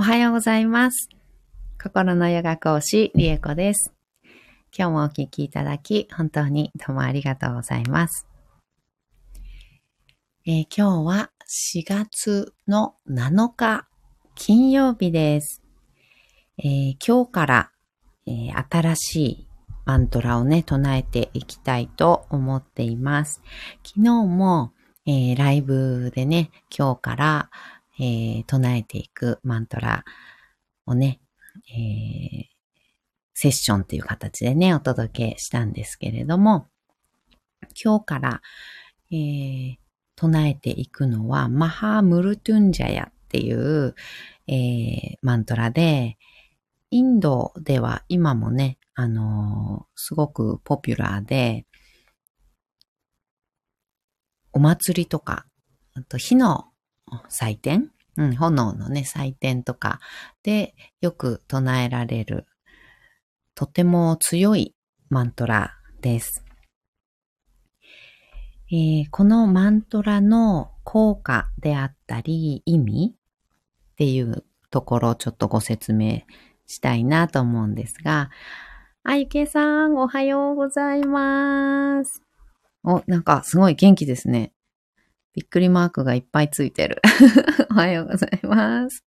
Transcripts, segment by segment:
おはようございます。心のヨガ講師、リエコです。今日もお聞きいただき、本当にどうもありがとうございます。えー今日は4月の7日、金曜日です。えー今日から、えー新しいマントラをね、唱えていきたいと思っています。昨日も、えーライブでね、今日から、えー唱えていくマントラをね、えーセッションという形でね、お届けしたんですけれども、今日から、えー唱えていくのは、マハムルトゥンジャヤっていう、えーマントラで、インドでは今もね、あのーすごくポピュラーで、お祭りとか、あと火の祭典うん、炎のね、祭典とかでよく唱えられる、とても強いマントラです。えーこのマントラの効果であったり意味っていうところをちょっとご説明したいなと思うんですが、あゆけさん、おはようございます。お、なんかすごい元気ですね。びっくりマークがいっぱいついてる。おはようございます。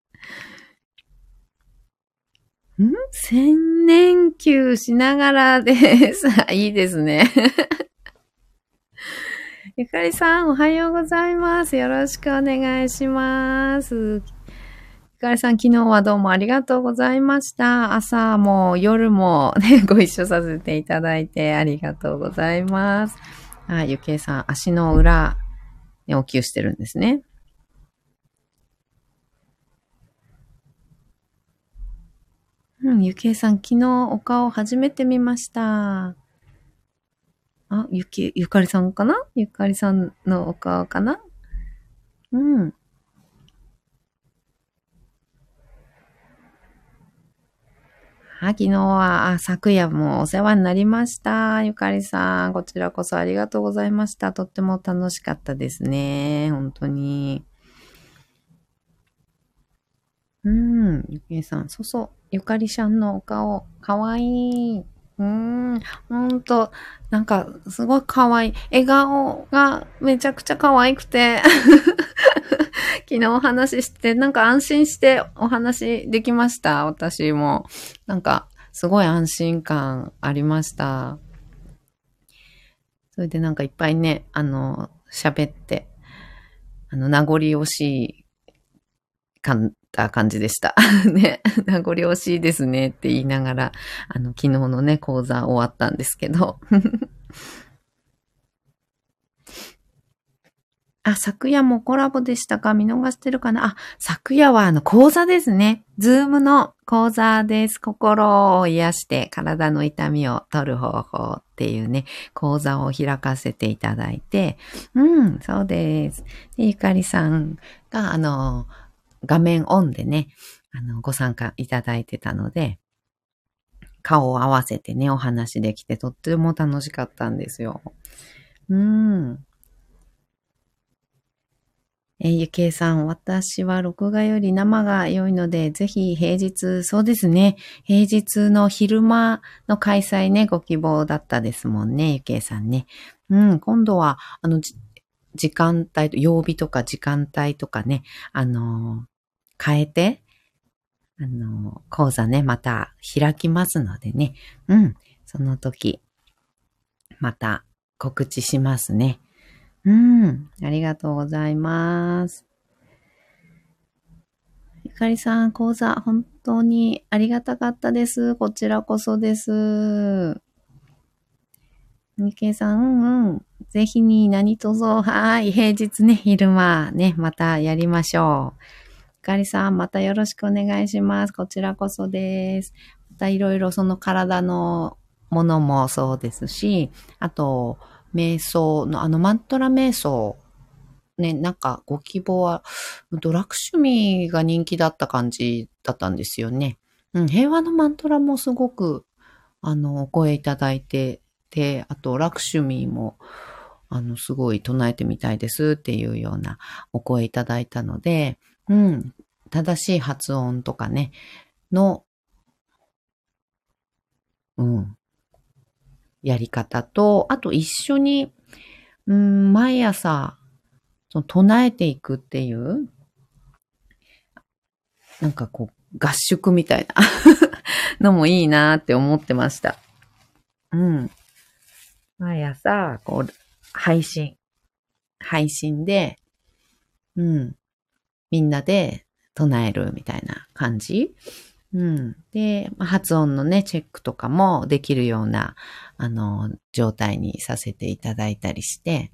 ん？千年休しながらです。いいですね。ゆかりさん、おはようございます。よろしくお願いします。ゆかりさん、昨日はどうもありがとうございました。朝も夜もね、ご一緒させていただいてありがとうございます。あ、ゆけいさん、足の裏、ね、お灸してるんですね。うん、ゆきえさん、昨日お顔初めて見ました。あ、ゆき、ゆかりさんかな？ゆかりさんのお顔かな？うん。あ、昨日は、あ、昨夜もお世話になりました。ゆかりさん、こちらこそありがとうございました。とっても楽しかったですね。本当に。うん、ゆきえさん、そうそう、ゆかりちゃんのお顔、かわいい。うーん、ほんと、なんか、すごいかわいい。笑顔がめちゃくちゃ可愛くて、昨日お話しして、なんか安心してお話できました？私も。なんか、すごい安心感ありました。それでなんかいっぱいね、あの、喋って、あの、名残惜しいかんた感じでした。ね、名残惜しいですねって言いながら、あの、昨日のね、講座終わったんですけど。あ、昨夜もコラボでしたか？見逃してるかな？あ、昨夜はあの講座ですね。ズームの講座です。心を癒して体の痛みを取る方法っていうね、講座を開かせていただいて、うん、そうです。で、ゆかりさんがあの、画面オンでね、あの、ご参加いただいてたので、顔を合わせてね、お話できてとっても楽しかったんですよ。うん。えーゆけいさん、私は録画より生が良いので、ぜひ平日、そうですね。平日の昼間の開催ね、ご希望だったですもんね、ゆけいさんね。うん、今度は、あの、時間帯と、曜日とか時間帯とかね、あのー変えて、あのー講座ね、また開きますのでね。うん、その時、また告知しますね。うん、ありがとうございます。ゆかりさん、講座、本当にありがたかったです。こちらこそです。みけいさん、うんうん。ぜひに何卒、はい。平日ね、昼間ね、またやりましょう。ゆかりさん、またよろしくお願いします。こちらこそです。またいろいろその体のものもそうですし、あと、瞑想の、あの、マントラ瞑想、ね、なんかご希望は、ドラクシュミが人気だった感じだったんですよね。うん、平和のマントラもすごく、あの、お声いただいて、で、あと、ラクシュミーも、あの、すごい唱えてみたいですっていうようなお声いただいたので、うん、正しい発音とかね、の、うん、やり方と、あと一緒に、うん、毎朝、その唱えていくっていう、なんかこう、合宿みたいな のもいいなって思ってました。うん。毎朝、こう、配信。配信で、うん。みんなで唱えるみたいな感じ。うん。で、発音のね、チェックとかもできるような、あの、状態にさせていただいたりして、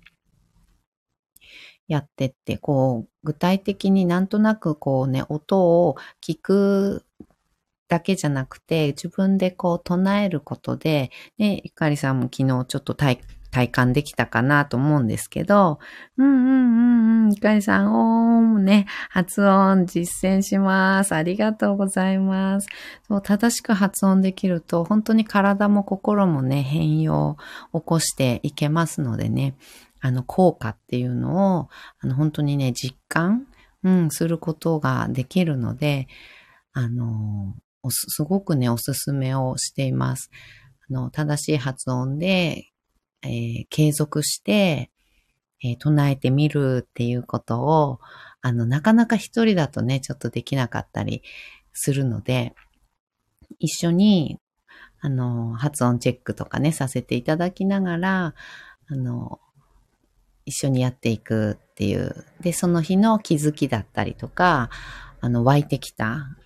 やってって、こう、具体的になんとなくこうね、音を聞くだけじゃなくて、自分でこう唱えることで、ね、ゆかりさんも昨日ちょっと体体感できたかなと思うんですけど、うんうんうんうん、ゆかりさん、おーもね、発音実践します。ありがとうございます。そう正しく発音できると、本当に体も心もね、変容を起こしていけますのでね、あの、効果っていうのを、あの、本当にね、実感、うん、することができるので、あの、すごくね、おすすめをしています。あの、正しい発音で、えー、継続して、えー、唱えてみるっていうことを、あの、なかなか一人だとね、ちょっとできなかったりするので、一緒に、あの、発音チェックとかね、させていただきながら、あの、一緒にやっていくっていう。で、その日の気づきだったりとか、あの、湧いてきた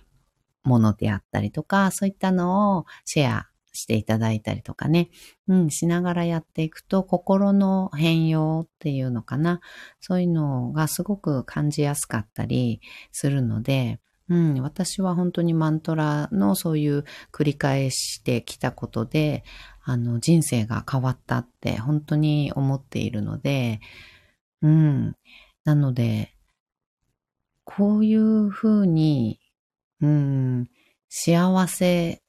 ものであったりとか、そういったのをシェアしていただいたりとかね、うん、しながらやっていくと、心の変容っていうのかな、そういうのがすごく感じやすかったりするので、うん、私は本当にマントラのそういう繰り返してきたことで、あの、人生が変わったって本当に思っているので、うん。なので、こういうふうにうん、幸せ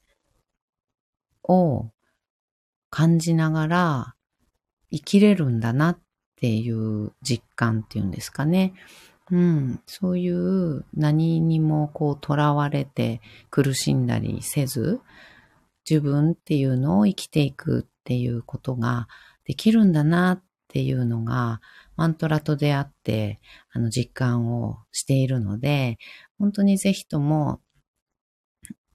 を感じながら生きれるんだなっていう実感っていうんですかね。うん、そういう何にもこう囚われて苦しんだりせず、自分っていうのを生きていくっていうことができるんだなっていうのが、マントラと出会って、あの、実感をしているので、本当にぜひとも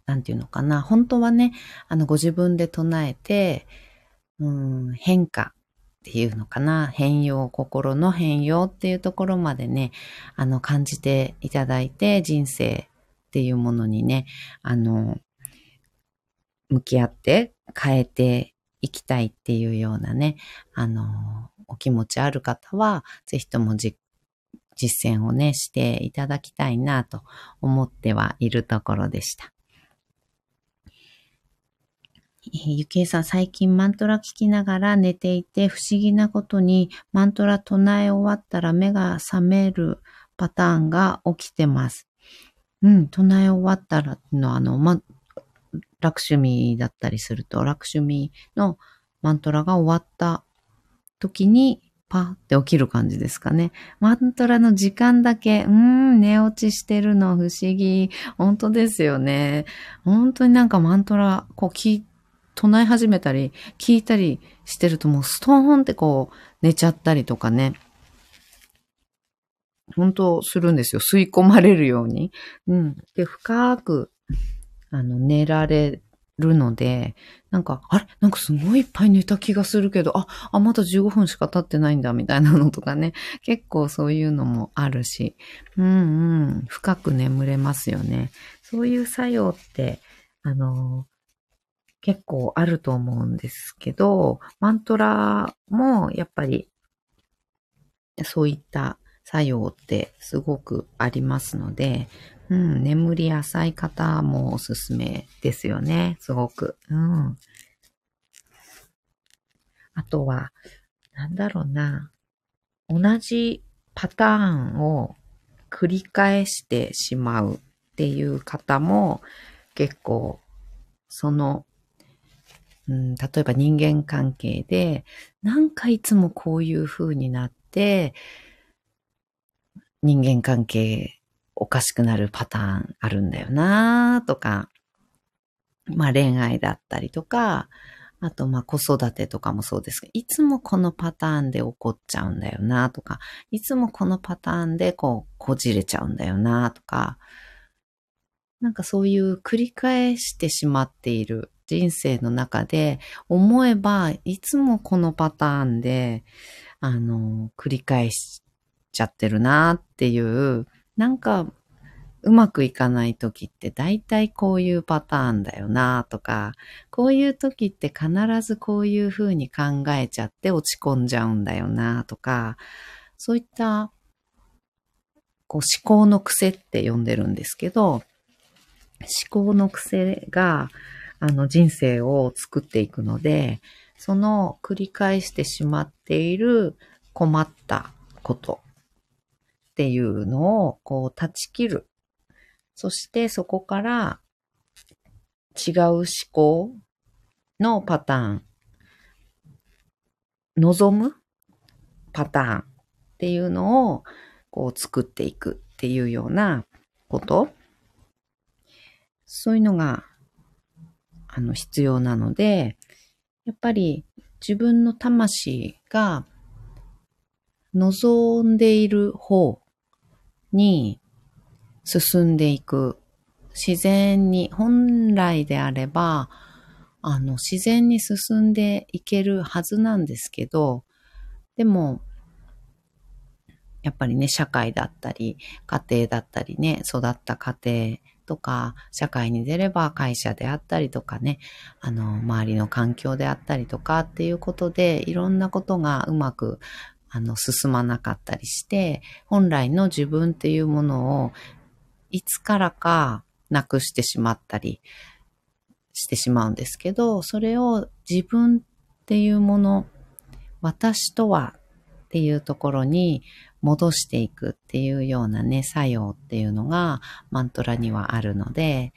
なんていうのかな、本当はね、あの、ご自分で唱えて、うん、変化っていうのかな、変容、心の変容っていうところまでね、あの、感じていただいて、人生っていうものにね、あの、向き合って変えていきたいっていうようなね、あの、お気持ちある方は、ぜひとも実践をね、していただきたいなと思ってはいるところでした。えゆきえさん、最近マントラ聞きながら寝ていて、不思議なことにマントラ唱え終わったら目が覚めるパターンが起きてます。うん、唱え終わったらの、あの、ま、楽趣味だったりすると、楽趣味のマントラが終わった時に、パーって起きる感じですかね。マントラの時間だけ、うん、寝落ちしてるの不思議。本当ですよね。本当になんかマントラ、こう聞い唱え始めたり、聞いたりしてるともうストーンってこう寝ちゃったりとかね。本当するんですよ。吸い込まれるように。うん。で、深く、あの、寝られるので、なんか、あれ？なんかすごいいっぱい寝た気がするけど、あ、あ、まだ15分しか経ってないんだ、みたいなのとかね。結構そういうのもあるし、うんうん、深く眠れますよね。そういう作用って、あの、結構あると思うんですけど、マントラもやっぱりそういった作用ってすごくありますので、うん、眠り浅い方もおすすめですよね。すごく。うん。あとは、なんだろうな。同じパターンを繰り返してしまうっていう方も結構そのうん、例えば人間関係で、なんかいつもこういう風になって、人間関係おかしくなるパターンあるんだよなとか、まあ恋愛だったりとか、あとまあ子育てとかもそうですが、いつもこのパターンで起こっちゃうんだよなとか、いつもこのパターンでこうこじれちゃうんだよなとか、なんかそういう繰り返してしまっている人生の中で思えばいつもこのパターンで、あの、繰り返しちゃってるなっていう、なんかうまくいかない時って大体こういうパターンだよなとか、こういう時って必ずこういう風に考えちゃって落ち込んじゃうんだよなとか、そういったこう思考の癖って呼んでるんですけど、思考の癖があの人生を作っていくので、その繰り返してしまっている困ったことっていうのをこう断ち切る。そしてそこから違う思考のパターン、望むパターンっていうのをこう作っていくっていうようなことそういうのがあの、必要なので、やっぱり自分の魂が望んでいる方に進んでいく。自然に、本来であれば、あの、自然に進んでいけるはずなんですけど、でも、やっぱりね、社会だったり、家庭だったりね、育った家庭とか、社会に出れば会社であったりとかね、あの、周りの環境であったりとかっていうことで、いろんなことがうまく、あの、進まなかったりして、本来の自分っていうものを、いつからかなくしてしまったりしてしまうんですけど、それを自分っていうもの、私とはっていうところに戻していくっていうようなね、作用っていうのがマントラにはあるので、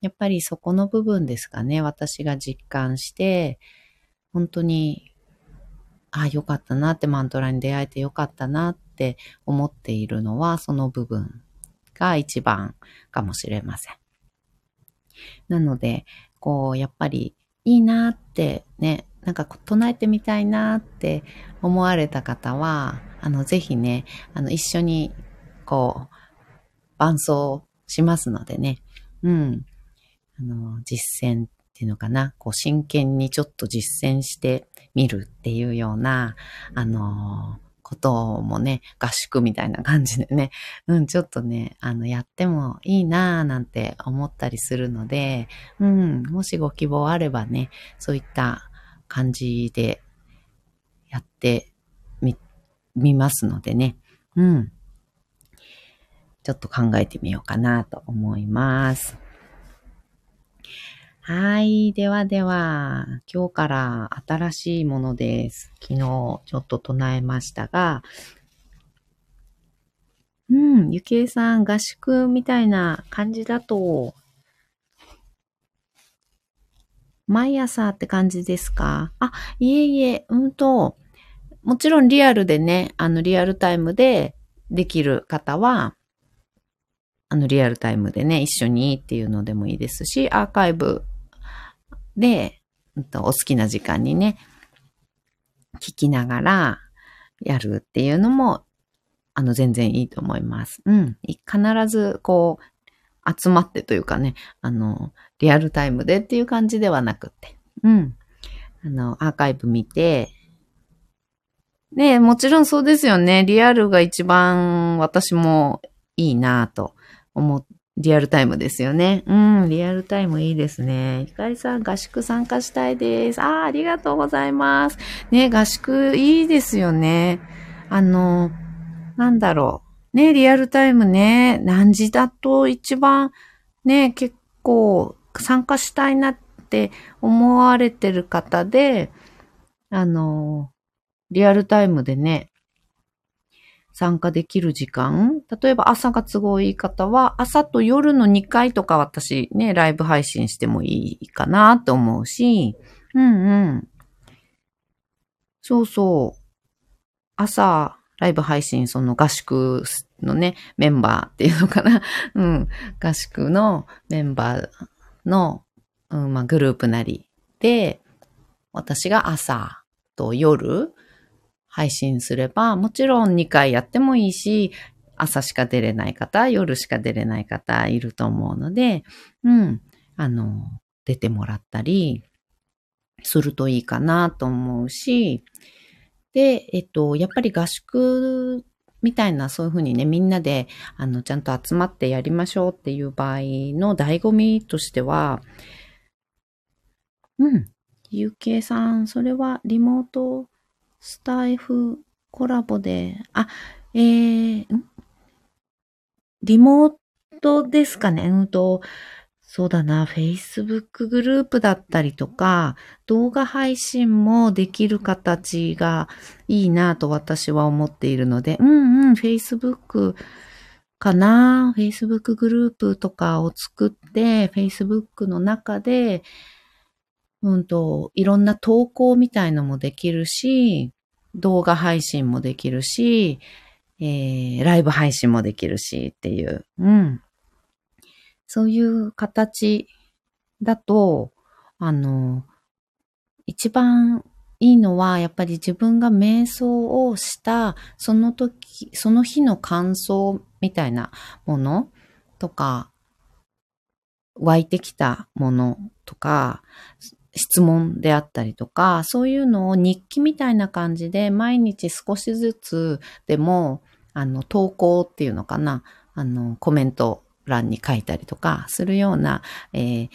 やっぱりそこの部分ですかね、私が実感して、本当に、ああ、よかったなってマントラに出会えてよかったなって思っているのは、その部分が一番かもしれません。なので、こう、やっぱりいいなってね、なんか唱えてみたいなって思われた方は、あの、ぜひね、あの、一緒に、こう、伴奏しますのでね、うん。あの、実践っていうのかな、こう、真剣にちょっと実践してみるっていうような、あの、こともね、合宿みたいな感じでね、うん、ちょっとね、あの、やってもいいなぁなんて思ったりするので、うん、もしご希望あればね、そういった感じでやって、みますのでね。うん。ちょっと考えてみようかなと思います。はい。ではでは、今日から新しいものです。昨日ちょっと唱えましたが、うん、ゆきえさん、合宿みたいな感じだと、毎朝って感じですか？あ、いえいえ、うんと、もちろんリアルでね、あの、リアルタイムでできる方は、あの、リアルタイムでね、一緒にっていうのでもいいですし、アーカイブで、お好きな時間にね、聞きながらやるっていうのも、あの、全然いいと思います。うん。必ず、こう、集まってというかね、あの、リアルタイムでっていう感じではなくて、うん。あの、アーカイブ見て、ねもちろんそうですよね。リアルが一番私もいいなと思う。リアルタイムですよね。うん、リアルタイムいいですね。ひかりさん、合宿参加したいです。ああ、ありがとうございます。ね、合宿いいですよね。あの、なんだろう。ね、リアルタイムね、何時だと一番ね、結構参加したいなって思われてる方で、あの、リアルタイムでね、参加できる時間例えば朝が都合いい方は、朝と夜の2回とか私ね、ライブ配信してもいいかなと思うし、うんうん。そうそう。朝ライブ配信、その合宿のね、メンバーっていうのかな。うん。合宿のメンバーの、うん、まあ、グループなりで、私が朝と夜配信すれば、もちろん2回やってもいいし、朝しか出れない方、夜しか出れない方いると思うので、うん、あの、出てもらったりするといいかなと思うし、で、えっと、やっぱり合宿みたいな、そういうふうにね、みんなで、あの、ちゃんと集まってやりましょうっていう場合の醍醐味としては、うん、UK さん、それはリモートスタイフコラボで、あ、えー、ん？リモートですかね？うんと、そうだな、Facebook グループだったりとか、動画配信もできる形がいいなと私は思っているので、うんうん、Facebook かな ?Facebook グループとかを作って、Facebook の中で、うんと、いろんな投稿みたいのもできるし、動画配信もできるし、えー、ライブ配信もできるしっていう、うん。そういう形だと、あの、一番いいのは、やっぱり自分が瞑想をした、その時、その日の感想みたいなものとか、湧いてきたものとか、質問であったりとか、そういうのを日記みたいな感じで毎日少しずつでも、あの、投稿っていうのかな、あの、コメント欄に書いたりとかするような、えー、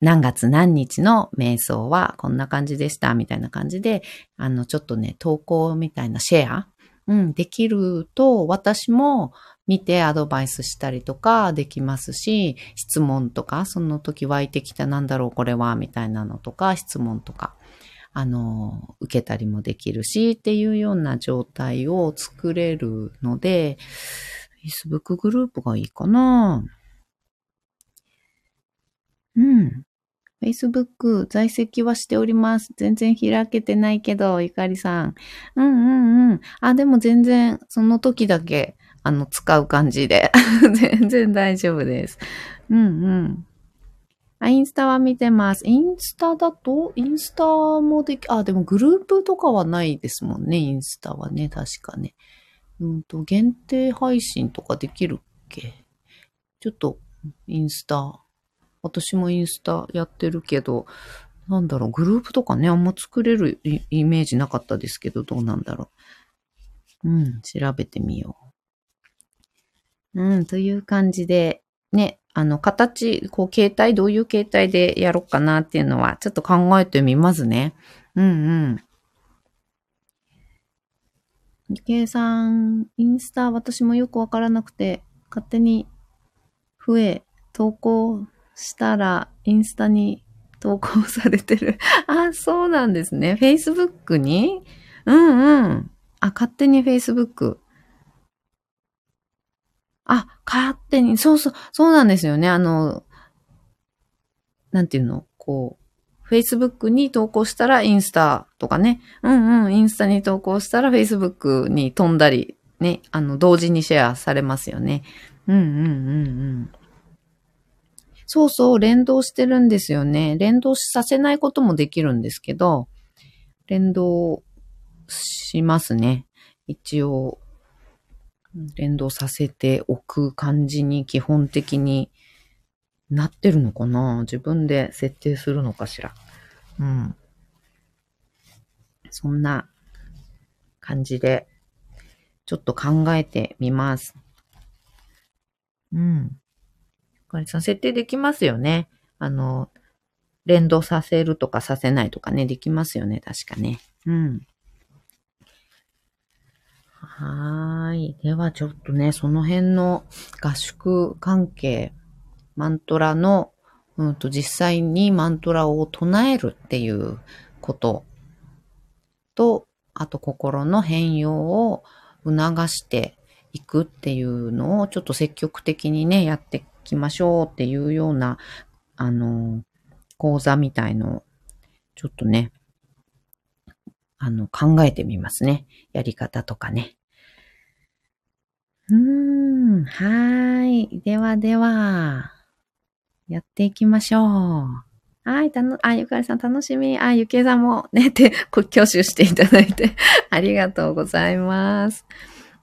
何月何日の瞑想はこんな感じでした、みたいな感じで、あの、ちょっとね、投稿みたいなシェア、うん、できると、私も見てアドバイスしたりとかできますし、質問とか、その時湧いてきたなんだろう、これは、みたいなのとか、質問とか、あの、受けたりもできるし、っていうような状態を作れるので、Facebook グループがいいかなうん。Facebook 在籍はしております。全然開けてないけど、ゆかりさん。うんうんうん。あ、でも全然その時だけ、あの、使う感じで。全然大丈夫です。うんうん。あ、インスタは見てます。インスタだと、インスタもでき、あ、でもグループとかはないですもんね、インスタはね、確かね。うんと、限定配信とかできるっけ？ちょっと、インスタ。私もインスタやってるけど、なんだろう、グループとかね、あんま作れるイメージなかったですけど、どうなんだろう。うん、調べてみようう。ん、という感じで、ね、あの、形、こう、携帯、どういう携帯でやろうかなっていうのは、ちょっと考えてみますね。うんうん。計算、インスタ、私もよくわからなくて、勝手に増え、投稿したら、インスタに投稿されてる。あ、そうなんですね。Facebook に？うんうん。あ、勝手に Facebook。あ、勝手に、そうそう、そうなんですよね。あの、なんていうの？こう、Facebook に投稿したらインスタとかね。うんうん、インスタに投稿したら Facebook に飛んだり、ね、あの、同時にシェアされますよね。うんうんうんうん。そうそう、連動してるんですよね。連動させないこともできるんですけど、連動しますね。一応、連動させておく感じに基本的になってるのかな？自分で設定するのかしら？うん。そんな感じで、ちょっと考えてみます。うん。かりさん、設定できますよね。あの、連動させるとかさせないとかね、できますよね。確かね。うん。はーい。ではちょっとね、その辺の合宿関係、マントラの、うんと実際にマントラを唱えるっていうことと、あと心の変容を促していくっていうのをちょっと積極的にね、やっていきましょうっていうような、あの、講座みたいのを、ちょっとね、あの、考えてみますね。やり方とかね。うーん、はーい。ではでは、やっていきましょう。はい、たの、あ、ゆかりさん楽しみ。あ、ゆけいさんもね、って、挙手していただいて ありがとうございます。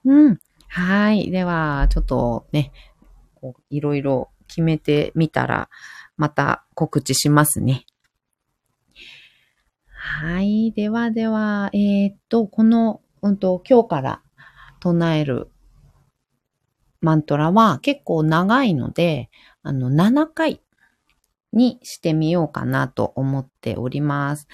うん。はい。では、ちょっとね、いろいろ決めてみたら、また告知しますね。はい。ではでは、えー、っと、この、うんと、今日から唱えるマントラは結構長いので、あの、7回にしてみようかなと思っております。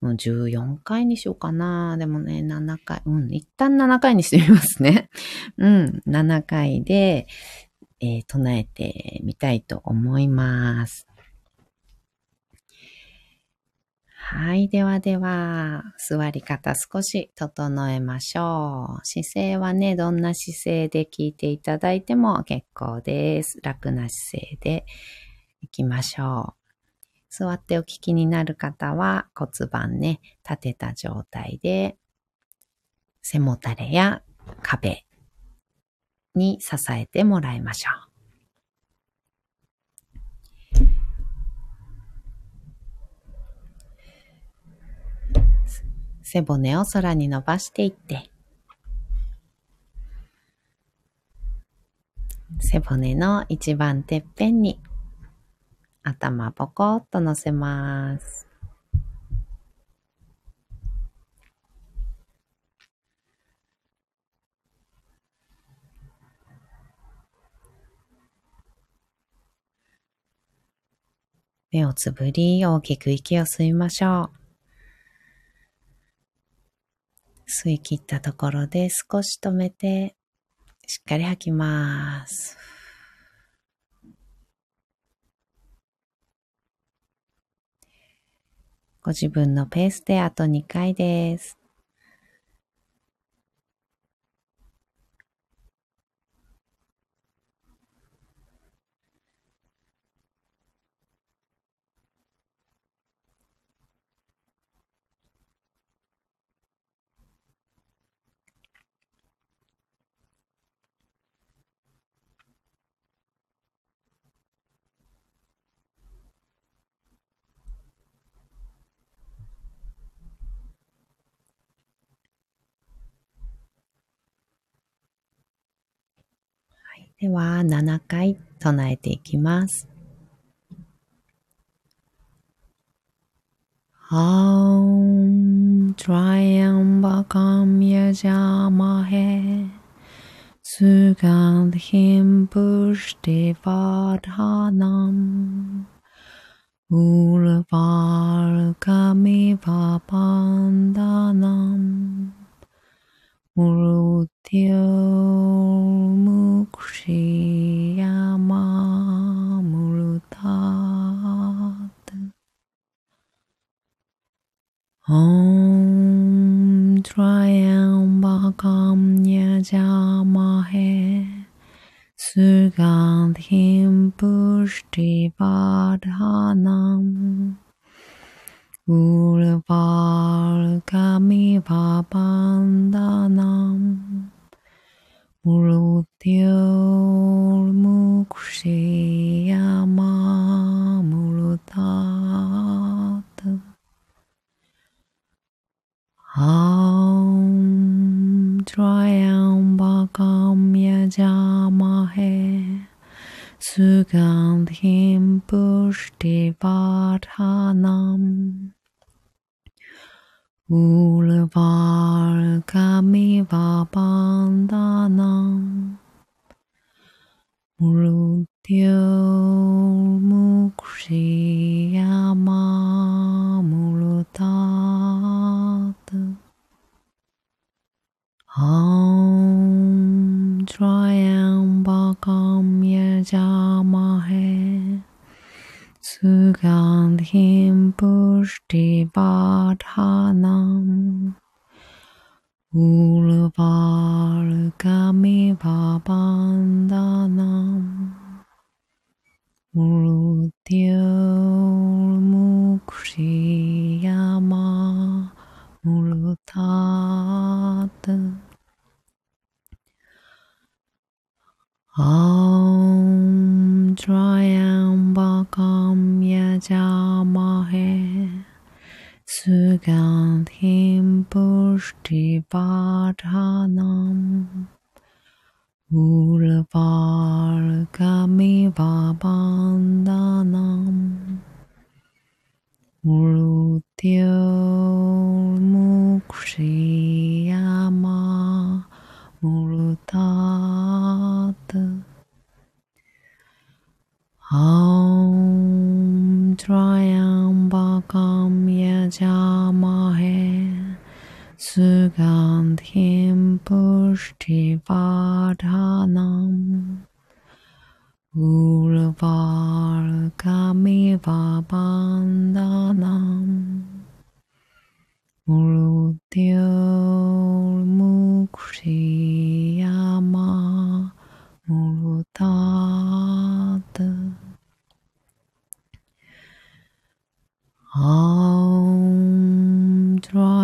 もう14回にしようかな。でもね、7回。うん、一旦7回にしてみますね。うん、7回で、えー、唱えてみたいと思います。はい。ではでは、座り方少し整えましょう。姿勢はね、どんな姿勢で聞いていただいても結構です。楽な姿勢で行きましょう。座ってお聞きになる方は骨盤ね、立てた状態で、背もたれや壁に支えてもらいましょう。背骨を空に伸ばしていって、背骨の一番てっぺんに頭ポコッと乗せます。目をつぶり、大きく息を吸いましょう。吸い切ったところで少し止めて、しっかり吐きます。ご自分のペースであと2回です。では、7回唱えていきます。Om Triambakam Yajamahe Sugandhim Pushti Vadhanam Urvarkami Vapandanam Sugandhim Pushti Vathanam Ulvar Gami Vabandhanam Murudhyam throughout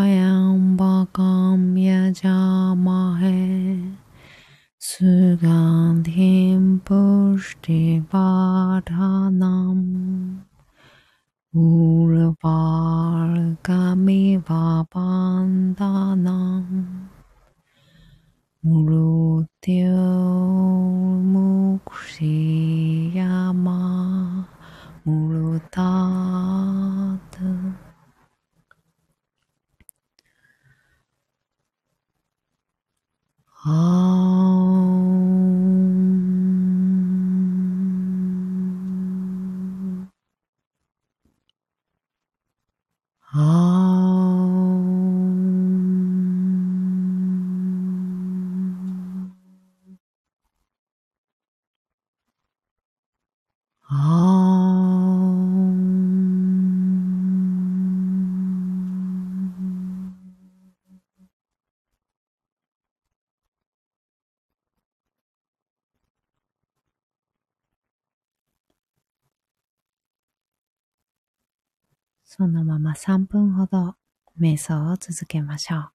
そのまま3分ほど瞑想を続けましょう。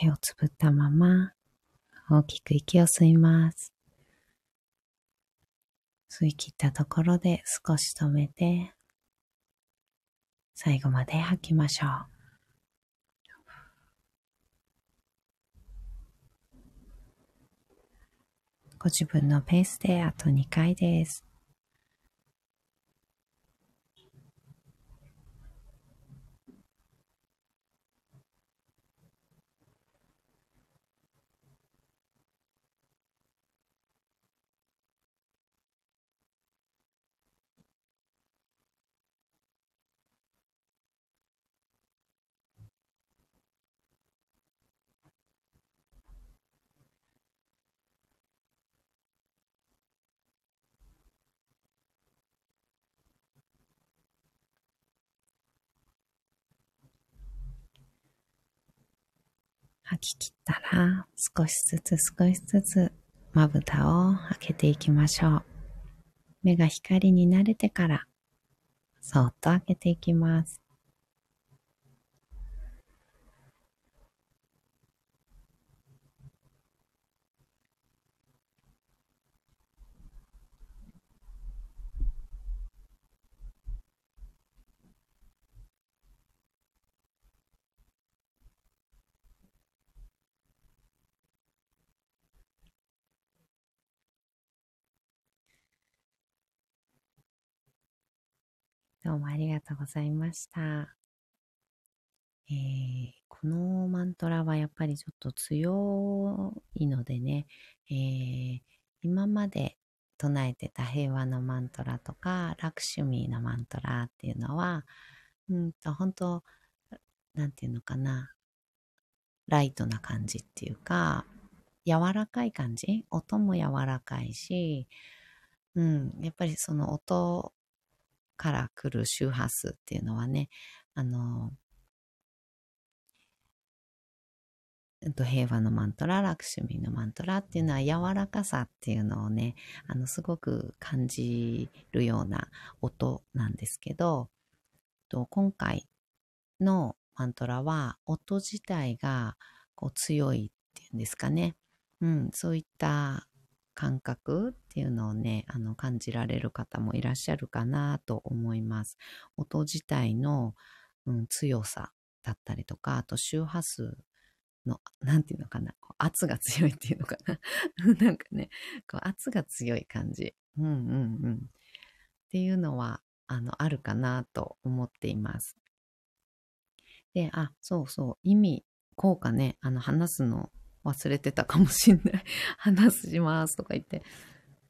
目をつぶったまま大きく息を吸います。吸い切ったところで少し止めて最後まで吐きましょう。ご自分のペースであと2回です。吐き切ったら少しずつ少しずつまぶたを開けていきましょう。目が光に慣れてからそっと開けていきます。どうもありがとうございました。えー、このマントラはやっぱりちょっと強いのでね、えー、今まで唱えてた平和のマントラとか、ラクシュミーのマントラっていうのは、うんと、本当なんていうのかな、ライトな感じっていうか、柔らかい感じ？音も柔らかいし、うん、やっぱりその音から来る周波数っていうのはね、あの、平和のマントラ、ラクシュミのマントラっていうのは柔らかさっていうのをね、あの、すごく感じるような音なんですけど、今回のマントラは音自体がこう強いっていうんですかね。うん、そういった感覚っていうのをね、あの、感じられる方もいらっしゃるかなと思います。音自体の、うん、強さだったりとか、あと周波数の、なんていうのかな、こう圧が強いっていうのかな。なんかね、こう圧が強い感じ。うんうんうん。っていうのは、あの、あるかなと思っています。で、あ、そうそう、意味、効果ね、あの、話すの忘れてたかもしんない。話しますとか言って。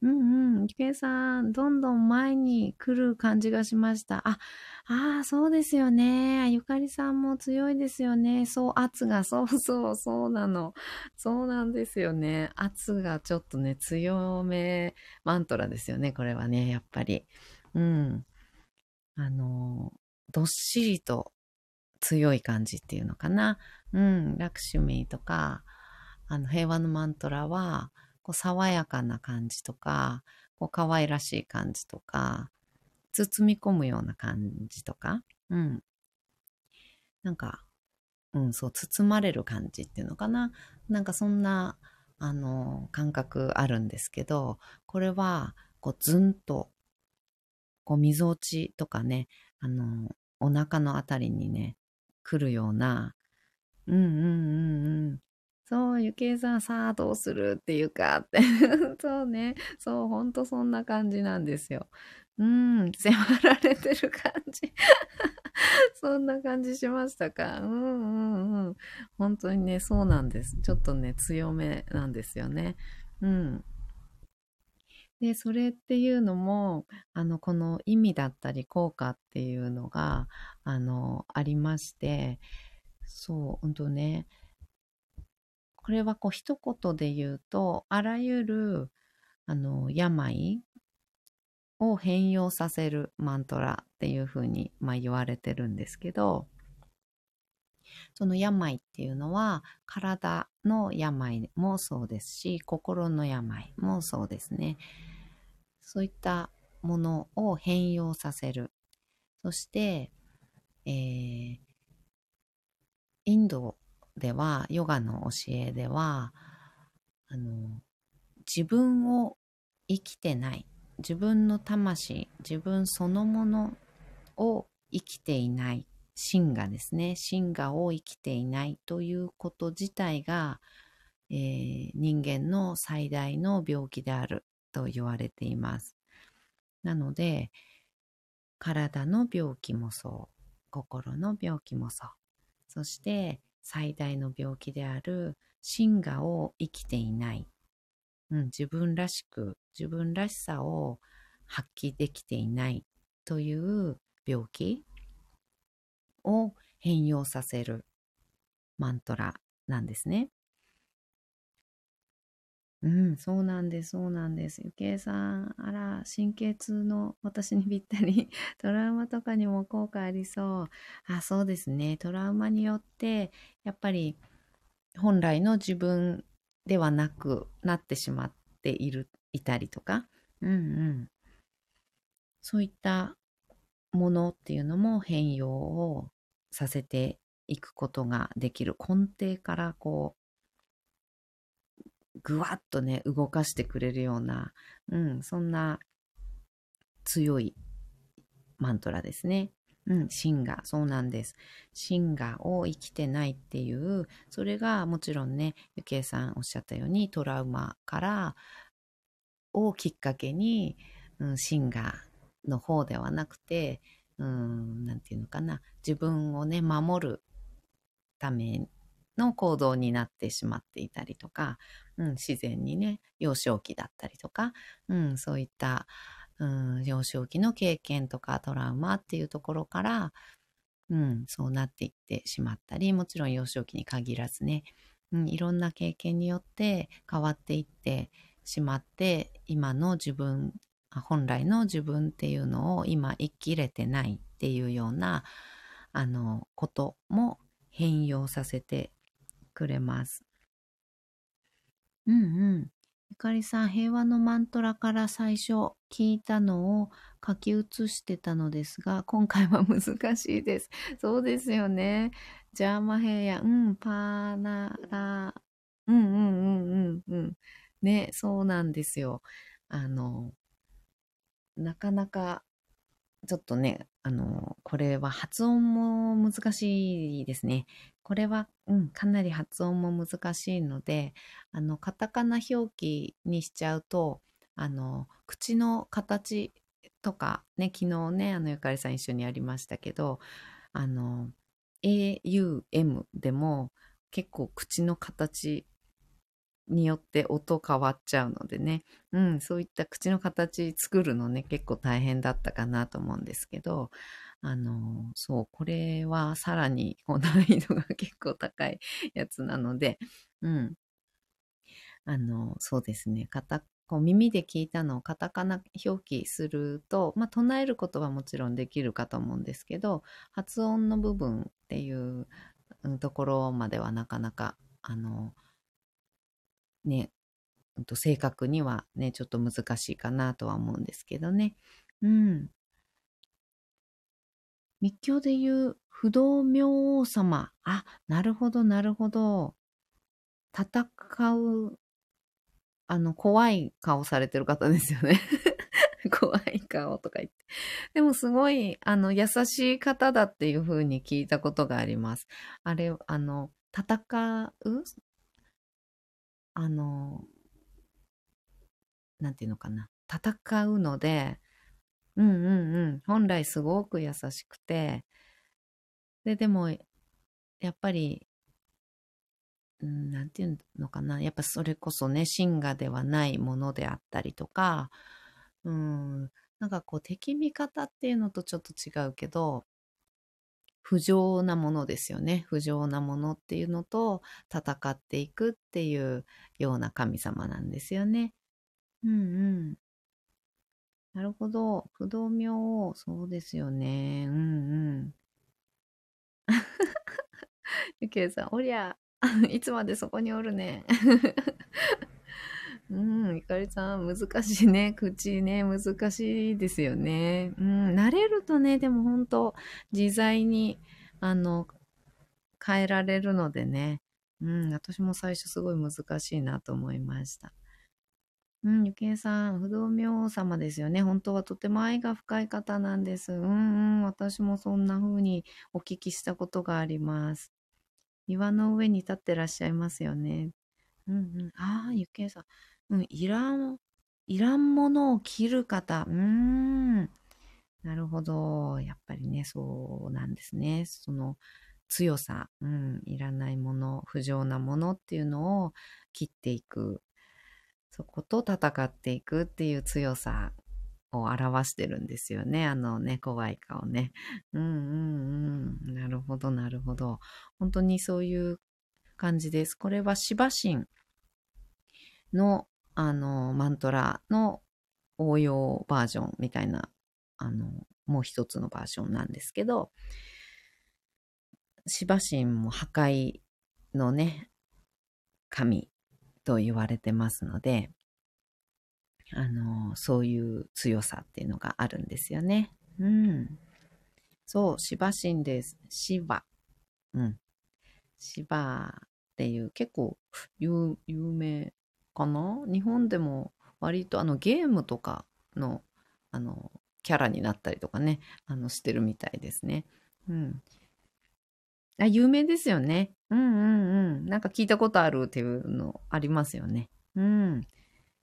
うんうん、ゆけいさん、どんどん前に来る感じがしました。あ、ああ、そうですよね。ゆかりさんも強いですよね。そう、圧が、そうそう、そうなの。そうなんですよね。圧がちょっとね、強めマントラですよね。これはね、やっぱり。うん。あの、どっしりと強い感じっていうのかな。うん、ラクシュミーとか、あの、平和のマントラは、こう、爽やかな感じとか、こう、可愛らしい感じとか、包み込むような感じとか、うん。なんか、うん、そう、包まれる感じっていうのかな。なんかそんな、あの、感覚あるんですけど、これは、こう、ずんと、こう、溝落ちとかね、あの、お腹のあたりにね、来るような、うんうんうんうん、そう、ゆきえさん、さあどうする？っていうかって そうね。そう、ほんとそんな感じなんですよ。うん、迫られてる感じ そんな感じしましたか？うんうんうん。本当にね、そうなんです。ちょっとね、強めなんですよね。うん。で、それっていうのも、あの、この意味だったり効果っていうのが、あの、ありまして、そう、ほんとね、これはこう一言で言うと、あらゆる、あの、病を変容させるマントラっていうふうに、まあ、言われてるんですけど、その病っていうのは体の病もそうですし、心の病もそうですね。そういったものを変容させる。そして、えー、インドでは、ヨガの教えでは、あの、自分を生きてない。自分の魂、自分そのものを生きていない。真我ですね。真我を生きていないということ自体が、えー、人間の最大の病気であると言われています。なので、体の病気もそう、心の病気もそう、そして最大の病気である真我を生きていない、うん、自分らしく、自分らしさを発揮できていないという病気を変容させるマントラなんですね。うん、そうなんです、そうなんです。ゆけいさん、あら、神経痛の私にぴったり、トラウマとかにも効果ありそう。あ、そうですね。トラウマによって、やっぱり、本来の自分ではなくなってしまっている、いたりとか、うんうん。そういったものっていうのも変容をさせていくことができる。根底からこう、ぐわっとね、動かしてくれるような、うん、そんな強いマントラですね。うん、シンガ、そうなんです。シンガを生きてないっていう、それがもちろんね、ゆきえさんおっしゃったようにトラウマからをきっかけに、うん、シンガの方ではなくて、うん、なんていうのかな、自分をね、守るための行動になってしまっていたりとか、うん、自然にね、幼少期だったりとか、うん、そういった、うん、幼少期の経験とかトラウマっていうところから、うん、そうなっていってしまったり、もちろん幼少期に限らずね、うん、いろんな経験によって変わっていってしまって、今の自分、本来の自分っていうのを今生きれてないっていうような、あの、ことも変容させてくれます。うんうん。ゆかりさん、平和のマントラから最初聞いたのを書き写してたのですが、今回は難しいです。そうですよね。ジャーマヘイヤ、うん、パーナラ、うんうんうんうんうん。ね、そうなんですよ。あの、なかなかちょっとね、あの、これは発音も難しいですね。これは、うん、かなり発音も難しいので、あの、カタカナ表記にしちゃうと、あの、口の形とか、ね、昨日ね、あの、ゆかりさん一緒にやりましたけど、あの、AUM でも結構口の形によって音変わっちゃうのでね、うん、そういった口の形作るのね、結構大変だったかなと思うんですけど、あの、そう、これはさらに難易度が結構高いやつなので、うん。あの、そうですね、カタこう耳で聞いたのをカタカナ表記すると、まあ、唱えることはもちろんできるかと思うんですけど、発音の部分っていうところまではなかなか、あの、ね、と正確にはね、ちょっと難しいかなとは思うんですけどね。うん。密教で言う不動明王様。あ、なるほど、なるほど。戦う、あの、怖い顔されてる方ですよね。怖い顔とか言って。でもすごい、あの、優しい方だっていう風に聞いたことがあります。あれ、あの、戦うあの、なんていうのかな。戦うので、うんうんうん。本来すごく優しくて、で、でも、やっぱり、うん、ていうのかな。やっぱそれこそね、真我ではないものであったりとか、うん、なんかこう敵味方っていうのとちょっと違うけど、不浄なものですよね。不浄なものっていうのと戦っていくっていうような神様なんですよね。うんうん。なるほど。不動明王、そうですよね。うんうん。ゆけいさん、おりゃ、いつまでそこにおるね。うん、ゆかりさん、難しいね。口ね、難しいですよね。うん、慣れるとね、でも本当自在に、あの、変えられるのでね。うん、私も最初すごい難しいなと思いました。うん、ゆきえさん、不動明様ですよね。本当はとても愛が深い方なんです。うんうん、私もそんな風にお聞きしたことがあります。岩の上に立ってらっしゃいますよね。うんうん。ああ、ゆきえさん。うん、いらん、いらんものを切る方。うーん。なるほど。やっぱりね、そうなんですね。その強さ、うん、いらないもの、不浄なものっていうのを切っていく。そこと戦っていくっていう強さを表してるんですよね。あのね、怖い顔ね。うんうんうん。なるほど、なるほど。本当にそういう感じです。これは芝神の、あの、マントラの応用バージョンみたいな、あの、もう一つのバージョンなんですけど、芝神も破壊のね、神と言われてますので、あの、そういう強さっていうのがあるんですよね。うん。そう、芝神です。芝。うん。芝っていう結構有名かな？日本でも割とあのゲームとかのあのキャラになったりとかね、あのしてるみたいですね。うん。あ、有名ですよね。うんうんうん。なんか聞いたことあるっていうのありますよね。うん。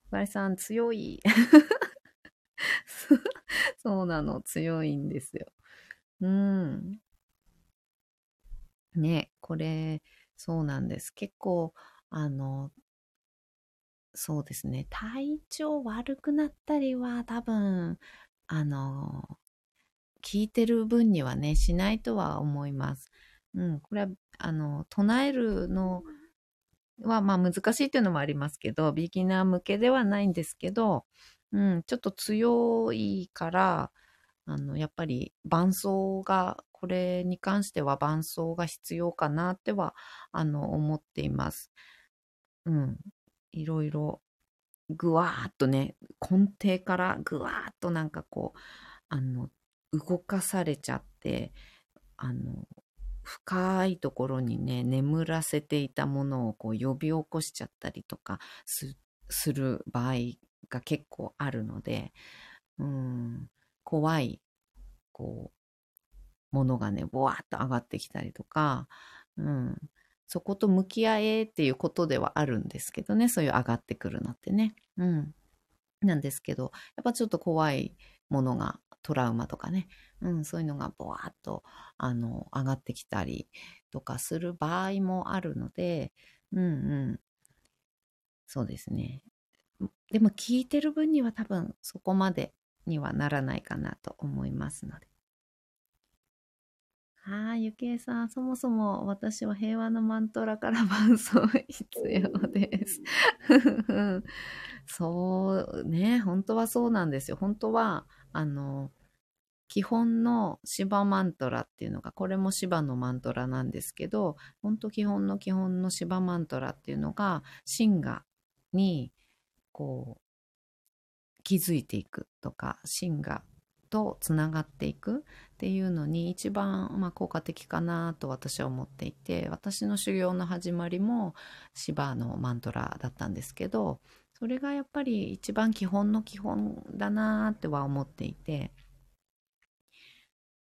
ふわさん強い。そうなの、強いんですよ。うん。ね、これ、そうなんです。結構、あの、そうですね。体調悪くなったりは多分、あの、聞いてる分にはね、しないとは思います。うん、これは、あの、唱えるのは、まあ難しいっていうのもありますけど、ビギナー向けではないんですけど、うん、ちょっと強いから、あの、やっぱり伴奏が、これに関しては伴奏が必要かなっては、あの、思っています。うん。いろいろ、ぐわーっとね、根底からぐわーっとなんかこう、あの、動かされちゃって、あの、深いところにね、眠らせていたものをこう呼び起こしちゃったりとかする場合が結構あるので、うん、怖い、こう、ものがね、ぼわっと上がってきたりとか、うん、そこと向き合えっていうことではあるんですけどね、そういう上がってくるのってね。うん。なんですけど、やっぱちょっと怖いものがトラウマとかね、うん、そういうのがボワーっと、あの、上がってきたりとかする場合もあるので、うんうん。そうですね。でも聞いてる分には多分そこまでにはならないかなと思いますので。はい、ゆきえさん、そもそも私は平和のマントラから伴奏必要です。そうね、本当はそうなんですよ。本当は、あの、基本の芝マントラっていうのが、これも芝のマントラなんですけど、本当基本の基本の芝マントラっていうのが、シンガに、こう、気づいていくとか、シンガとつながっていくっていうのに一番、まあ、効果的かなと私は思っていて私の修行の始まりも芝のマントラだったんですけどそれがやっぱり一番基本の基本だなっては思っていて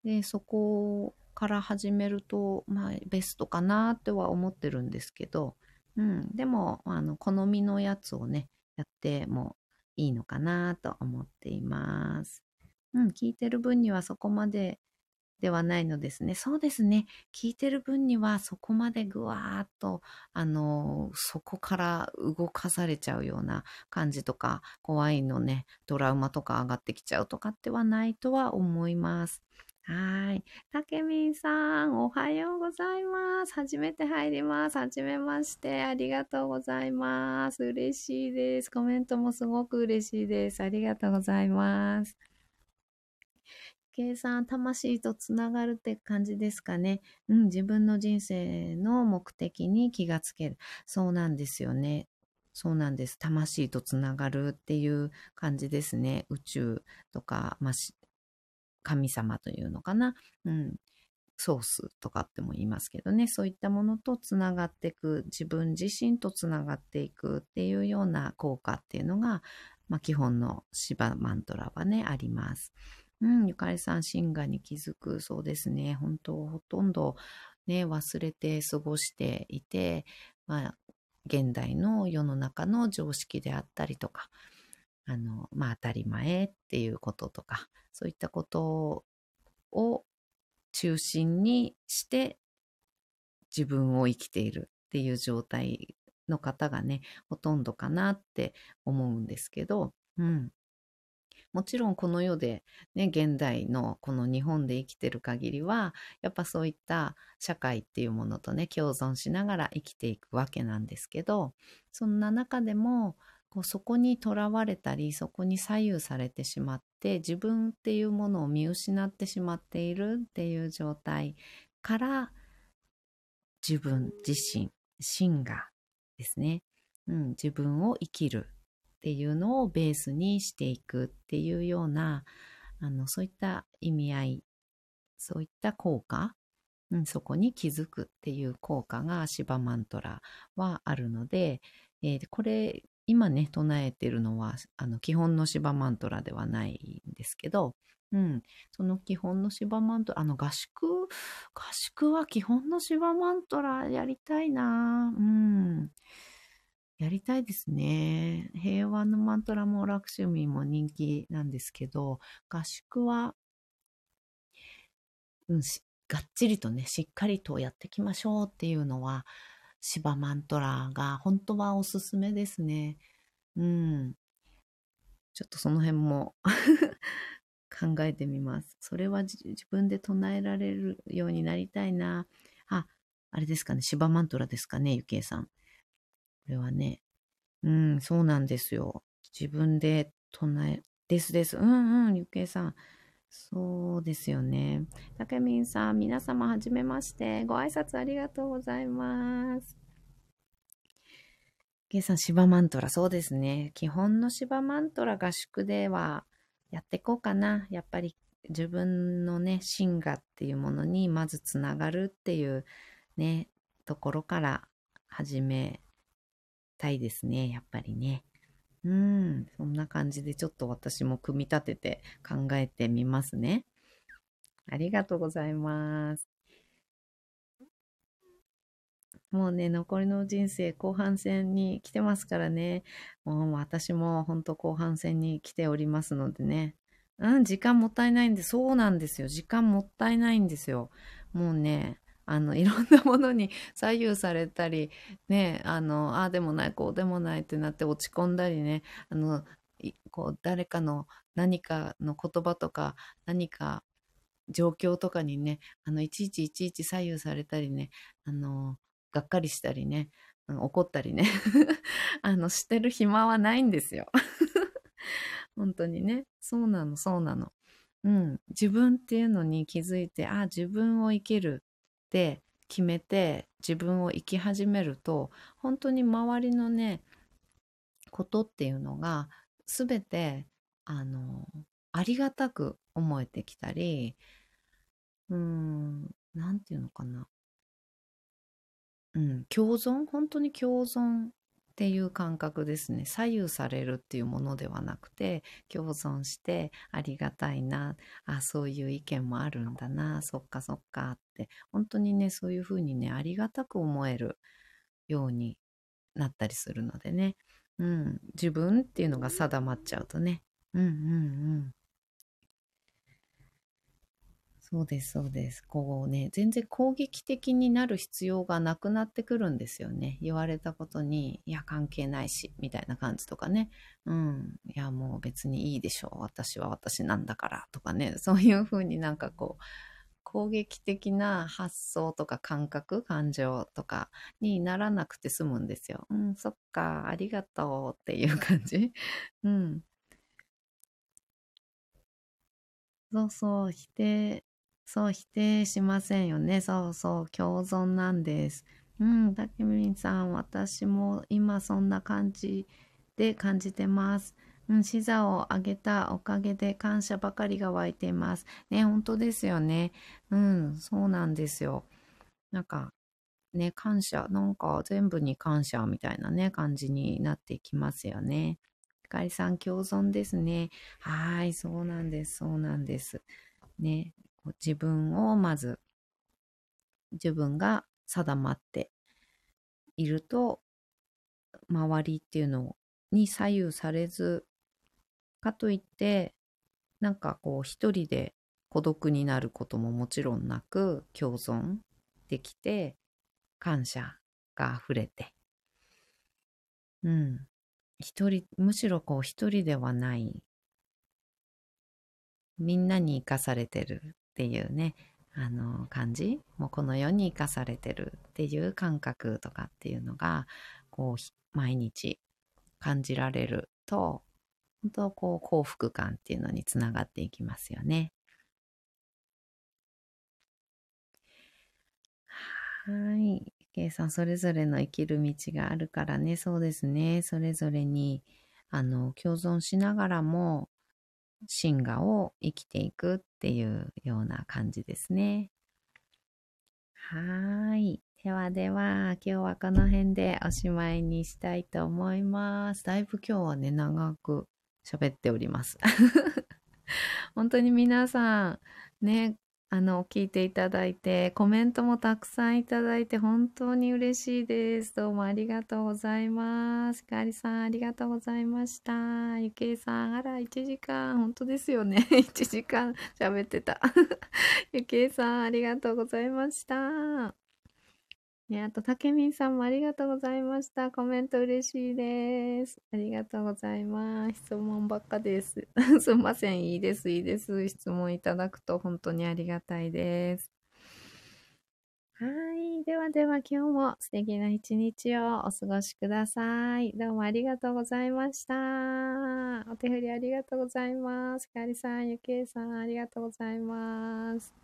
でそこから始めると、まあ、ベストかなっては思ってるんですけど、うん、でもあの好みのやつをねやってもいいのかなと思っています。うん、聞いてる分にはそこまでではないのですね。そうですね。聞いてる分にはそこまでぐわーっと、あの、そこから動かされちゃうような感じとか、怖いのね、トラウマとか上がってきちゃうとかってはないとは思います。はい。たけみんさん、おはようございます。初めて入ります。はじめまして。ありがとうございます。嬉しいです。コメントもすごく嬉しいです。ありがとうございます。計算、魂とつながるって感じですかね。うん、自分の人生の目的に気がつける。そうなんですよね。そうなんです。魂とつながるっていう感じですね。宇宙とか、まあ、神様というのかな。うん。ソースとかっても言いますけどね、そういったものとつながっていく、自分自身とつながっていくっていうような効果っていうのが、まあ、基本の芝マントラはね、あります。うん、ゆかりさん、シンに気づく、そうですね。本当、ほとんどね、忘れて過ごしていて、まあ、現代の世の中の常識であったりとか、あの、まあ、当たり前っていうこととか、そういったことを中心にして自分を生きているっていう状態の方がね、ほとんどかなって思うんですけど、うん。もちろんこの世でね、現代のこの日本で生きてる限りは、やっぱそういった社会っていうものとね、共存しながら生きていくわけなんですけど、そんな中でも、こうそこにとらわれたり、そこに左右されてしまって、自分っていうものを見失ってしまっているっていう状態から、自分自身、心がですね、うん、自分を生きる。っていうのをベースにしていくっていうような、あの、そういった意味合い、そういった効果、うん、そこに気づくっていう効果がシバマントラはあるので、えー、これ、今ね、唱えてるのは、あの、基本のシバマントラではないんですけど、うん。その基本のシバマントラ、あの合宿、合宿は基本のシバマントラやりたいなうん。やりたいですね。平和のマントラもラクシュミも人気なんですけど、合宿は、うん、がっちりとね、しっかりとやっていきましょうっていうのは、シバマントラが本当はおすすめですね。うん。ちょっとその辺も 考えてみます。それは自分で唱えられるようになりたいな。あ、あれですかね。シバマントラですかね、ゆきえさん。これはね、うん、そうなんですよ。自分で唱え、ですです。うんうん、ゆけいさん。そうですよね。たけみんさん、皆様はじめまして。ご挨拶ありがとうございます。けいさん、芝マントラ、そうですね。基本の芝マントラ合宿ではやっていこうかな。やっぱり自分のね、芯がっていうものにまずつながるっていうね、ところから始めたいですね、やっぱりね。うん、そんな感じでちょっと私も組み立てて考えてみますね。ありがとうございます。もうね、残りの人生後半戦に来てますからね。もう私も本当後半戦に来ておりますのでね。うん、時間もったいないんで、そうなんですよ。時間もったいないんですよ。もうね、あの、いろんなものに左右されたり、ね、あの、ああでもない、こうでもないってなって落ち込んだりね、あの、こう、誰かの何かの言葉とか、何か状況とかにね、あの、いちいちいちいち左右されたりね、あの、がっかりしたりね、怒ったりね、あの、してる暇はないんですよ。本当にね。そうなの、そうなの。うん。自分っていうのに気づいて、あ、自分を生きるって決めて自分を生き始めると本当に周りのねことっていうのが全てあのありがたく思えてきたりうーん何て言うのかな。うん共存？本当に共存っていう感覚ですね。左右されるっていうものではなくて、共存してありがたいな、あ、そういう意見もあるんだな、そっかそっかって、本当にね、そういうふうにね、ありがたく思えるようになったりするのでね。うん、自分っていうのが定まっちゃうとね。うんうんうん。そうです、そうです。こうね、全然攻撃的になる必要がなくなってくるんですよね。言われたことに、いや、関係ないし、みたいな感じとかね。うん。いや、もう別にいいでしょう。私は私なんだから、とかね。そういうふうになんかこう、攻撃的な発想とか感覚、感情とかにならなくて済むんですよ。うん、そっか、ありがとうっていう感じ。うん。そうそう、否定そう、否定しませんよね。そうそう、共存なんです。うん、たけみんさん、私も今そんな感じで感じてます。うん、視座を上げたおかげで感謝ばかりが湧いています。ね、本当ですよね。うん、そうなんですよ。なんか、ね、感謝、なんか全部に感謝みたいなね、感じになってきますよね。ひかりさん、共存ですね。はい、そうなんです、そうなんです。ね、自分をまず、自分が定まっていると、周りっていうのに左右されず、かといって、なんかこう一人で孤独になることももちろんなく共存できて感謝が溢れて。うん。一人、むしろこう一人ではない。みんなに生かされてるっていうね、あの感じもうこの世に生かされてるっていう感覚とかっていうのが、こう毎日感じられると、本当こう幸福感っていうのにつながっていきますよね。はい。計さん、それぞれの生きる道があるからね、そうですね。それぞれに、あの、共存しながらも、真我を生きていくっていうような感じですね。はーい。ではでは、今日はこの辺でおしまいにしたいと思います。だいぶ今日はね、長く喋っております。本当に皆さん、ね、あの、聞いていただいて、コメントもたくさんいただいて、本当に嬉しいです。どうもありがとうございます。ひかりさん、ありがとうございました。ゆけいさん、あら、1時間、本当ですよね。1時間喋ってた。ゆけいさん、ありがとうございました。ね、あと、たけみんさんもありがとうございました。コメント嬉しいです。ありがとうございます。質問ばっかです。すいません。いいです、いいです。質問いただくと本当にありがたいです。はい。ではでは今日も素敵な一日をお過ごしください。どうもありがとうございました。お手振りありがとうございます。ひかりさん、ゆけいさん、ありがとうございます。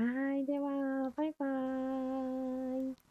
はい。では、バイバーイ。